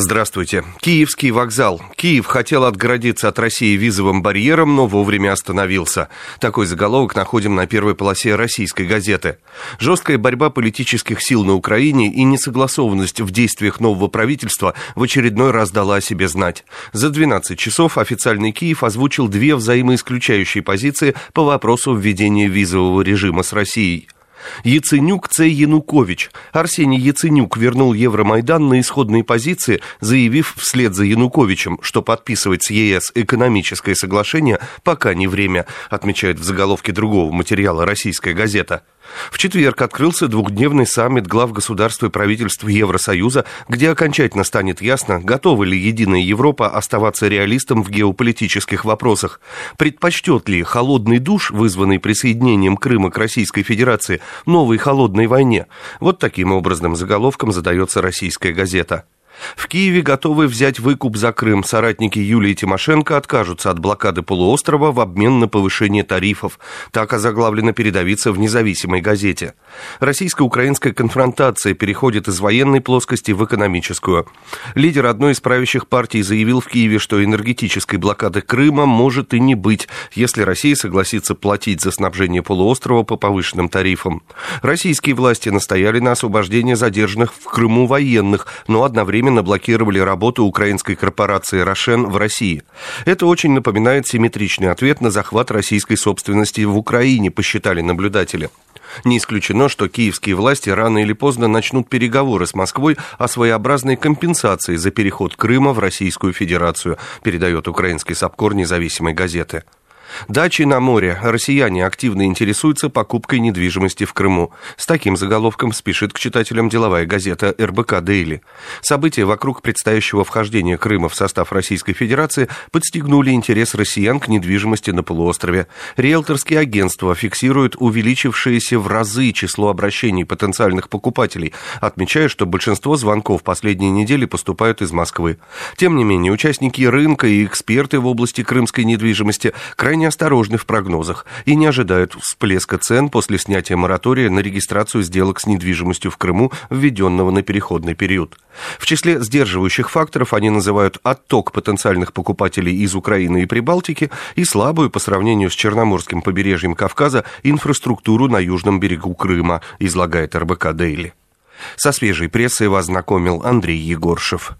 Здравствуйте. Киевский вокзал. Киев хотел отгородиться от России визовым барьером, но вовремя остановился. Такой заголовок находим на первой полосе российской газеты. Жесткая борьба политических сил на Украине и несогласованность в действиях нового правительства в очередной раз дала о себе знать. За 12 часов официальный Киев озвучил две взаимоисключающие позиции по вопросу введения визового режима с Россией. Яценюк Ц. Янукович. Арсений Яценюк вернул Евромайдан на исходные позиции, заявив вслед за Януковичем, что подписывать с ЕС экономическое соглашение пока не время, отмечает в заголовке другого материала российская газета. В четверг открылся двухдневный саммит глав государств и правительств Евросоюза, где окончательно станет ясно, готова ли единая Европа оставаться реалистом в геополитических вопросах. Предпочтет ли холодный душ, вызванный присоединением Крыма к Российской Федерации, новой холодной войне? Вот таким образным заголовком задается российская газета. В Киеве готовы взять выкуп за Крым. Соратники Юлии Тимошенко откажутся от блокады полуострова в обмен на повышение тарифов. Так озаглавлена передовица в независимой газете. Российско-украинская конфронтация переходит из военной плоскости в экономическую. Лидер одной из правящих партий заявил в Киеве, что энергетической блокады Крыма может и не быть, если Россия согласится платить за снабжение полуострова по повышенным тарифам. Российские власти настояли на освобождении задержанных в Крыму военных, но одновременно одновременно блокировали работу украинской корпорации «Рошен» в России. Это очень напоминает симметричный ответ на захват российской собственности в Украине, посчитали наблюдатели. Не исключено, что киевские власти рано или поздно начнут переговоры с Москвой о своеобразной компенсации за переход Крыма в Российскую Федерацию, передает украинский САПКОР независимой газеты. Дачи на море. Россияне активно интересуются покупкой недвижимости в Крыму. С таким заголовком спешит к читателям деловая газета РБК «Дейли». События вокруг предстоящего вхождения Крыма в состав Российской Федерации подстегнули интерес россиян к недвижимости на полуострове. Риэлторские агентства фиксируют увеличившееся в разы число обращений потенциальных покупателей, отмечая, что большинство звонков последней недели поступают из Москвы. Тем не менее, участники рынка и эксперты в области крымской недвижимости крайне крайне осторожны в прогнозах и не ожидают всплеска цен после снятия моратория на регистрацию сделок с недвижимостью в Крыму, введенного на переходный период. В числе сдерживающих факторов они называют отток потенциальных покупателей из Украины и Прибалтики и слабую по сравнению с Черноморским побережьем Кавказа инфраструктуру на южном берегу Крыма, излагает РБК Дейли. Со свежей прессой вас знакомил Андрей Егоршев.